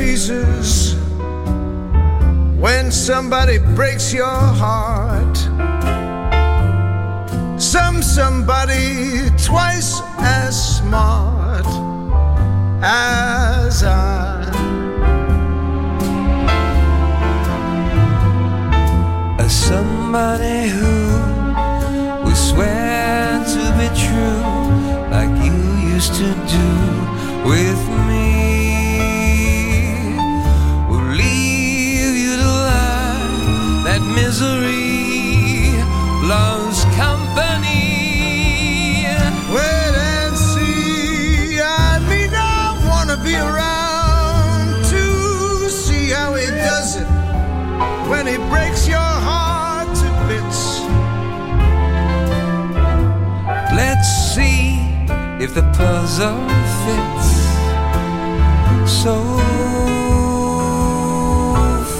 pieces when somebody breaks your heart. Some somebody twice as smart as I. As somebody who will swear to be true, like you used to do with if the puzzle fits so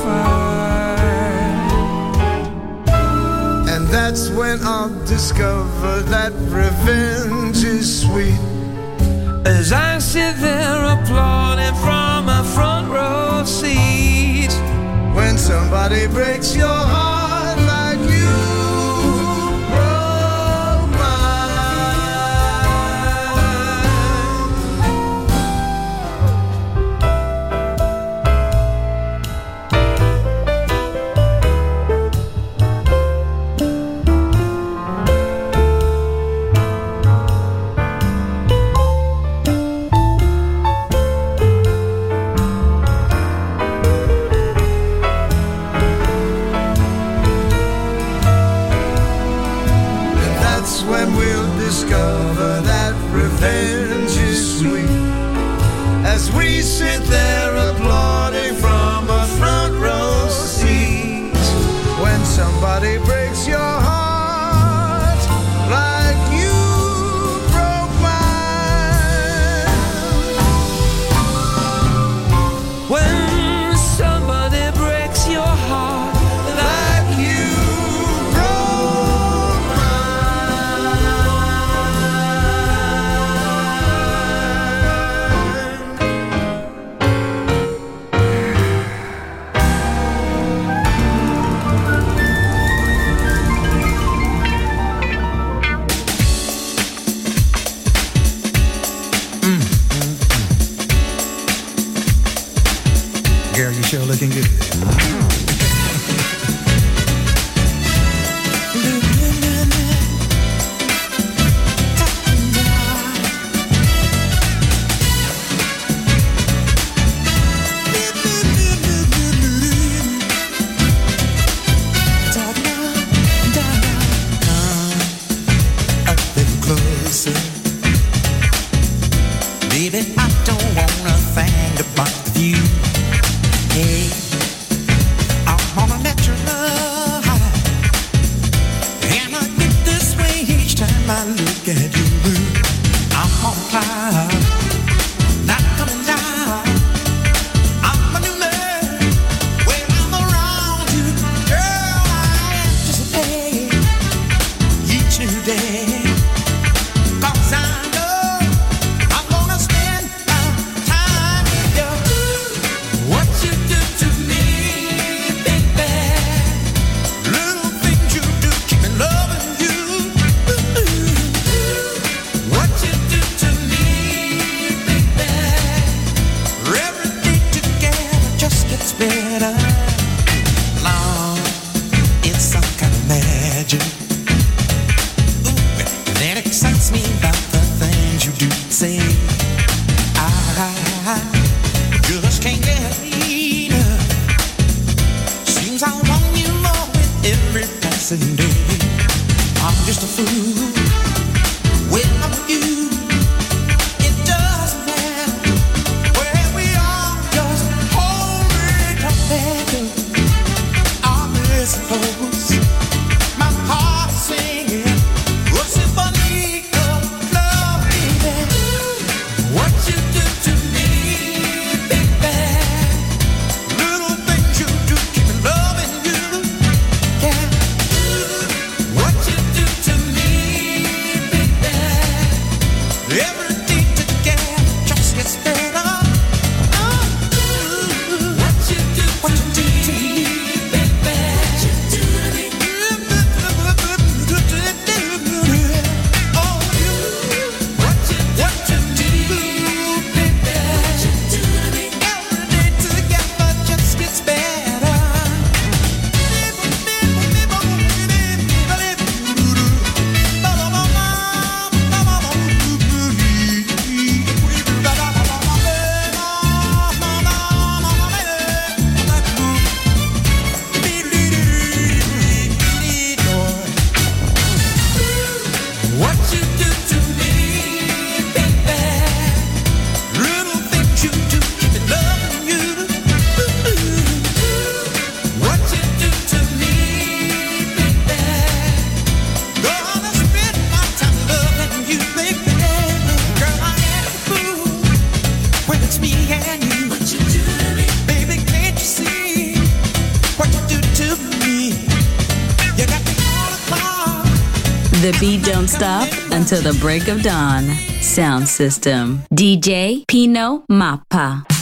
fine. And that's when I'll discover that revenge is sweet. As I sit there applauding from a front row seat, when somebody breaks your heart. Break of dawn. Sound system. DJ Pino Mappa.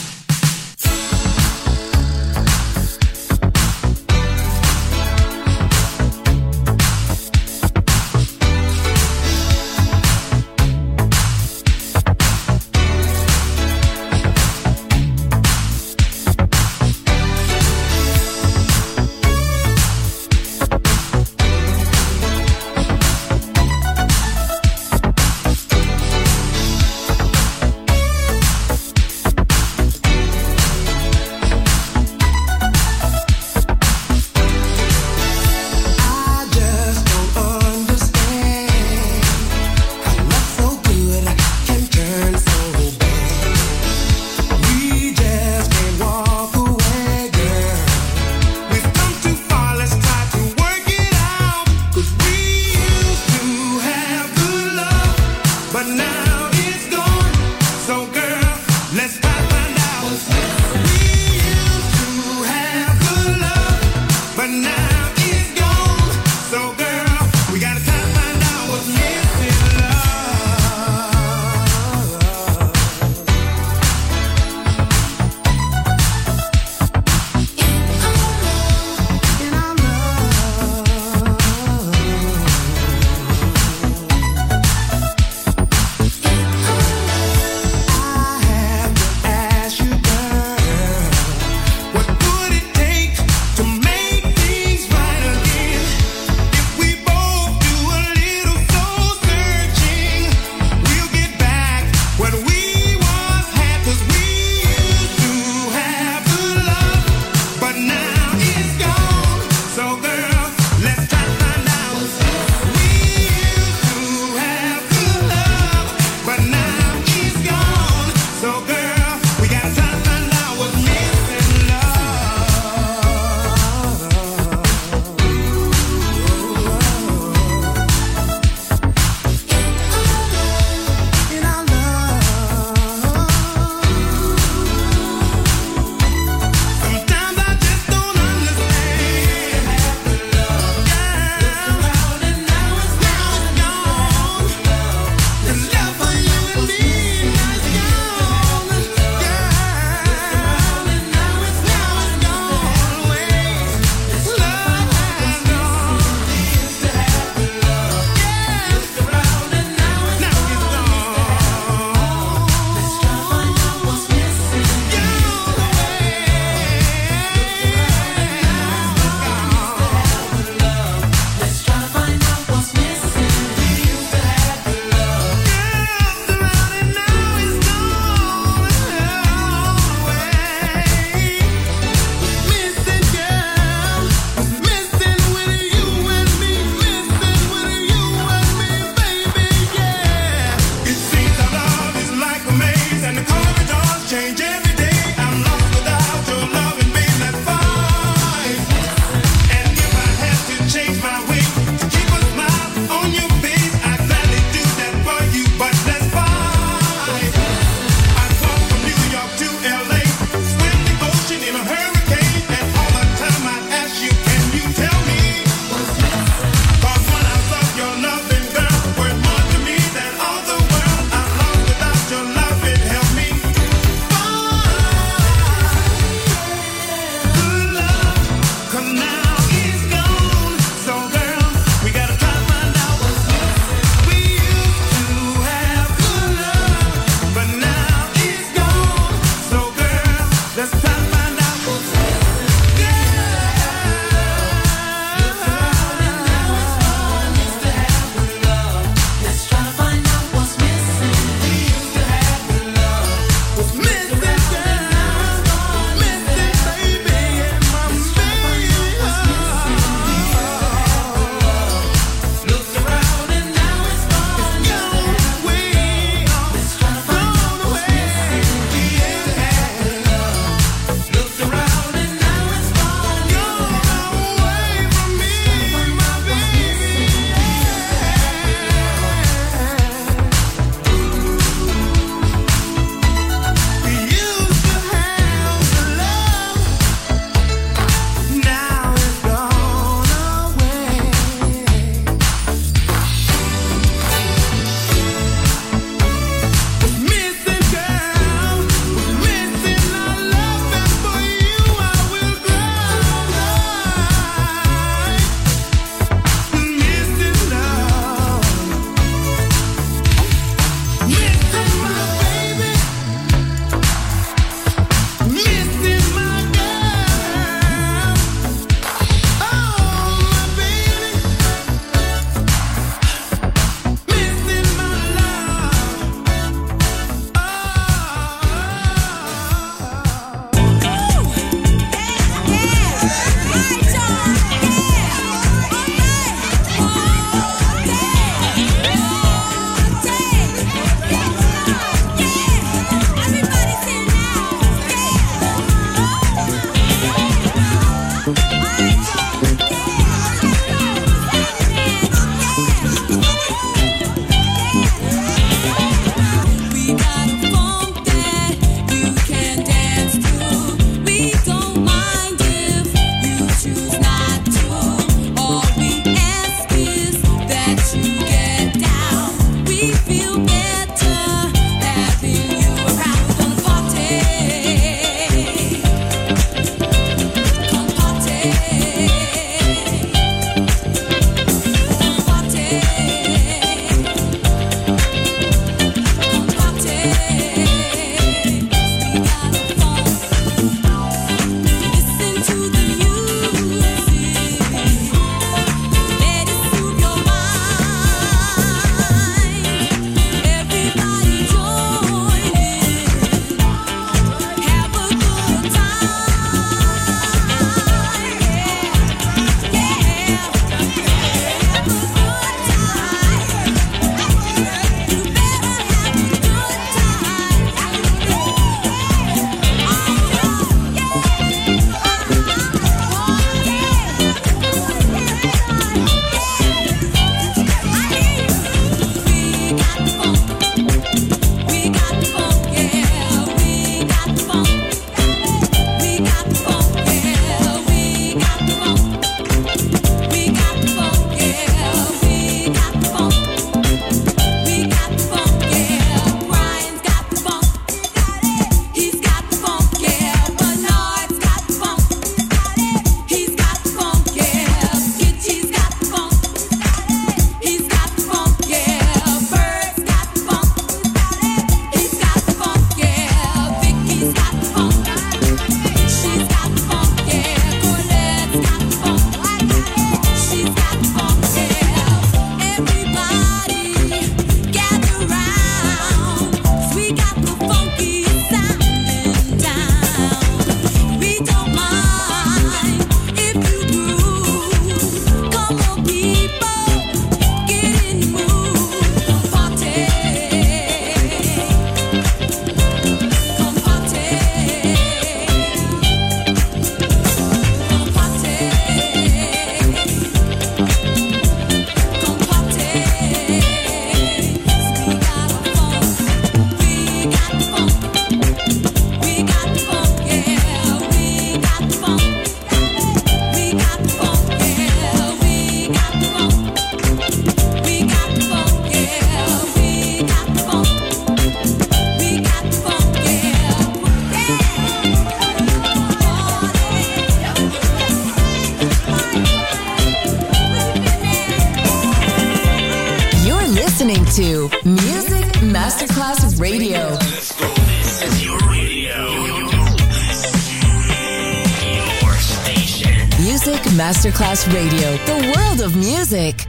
Masterclass Radio, the world of music.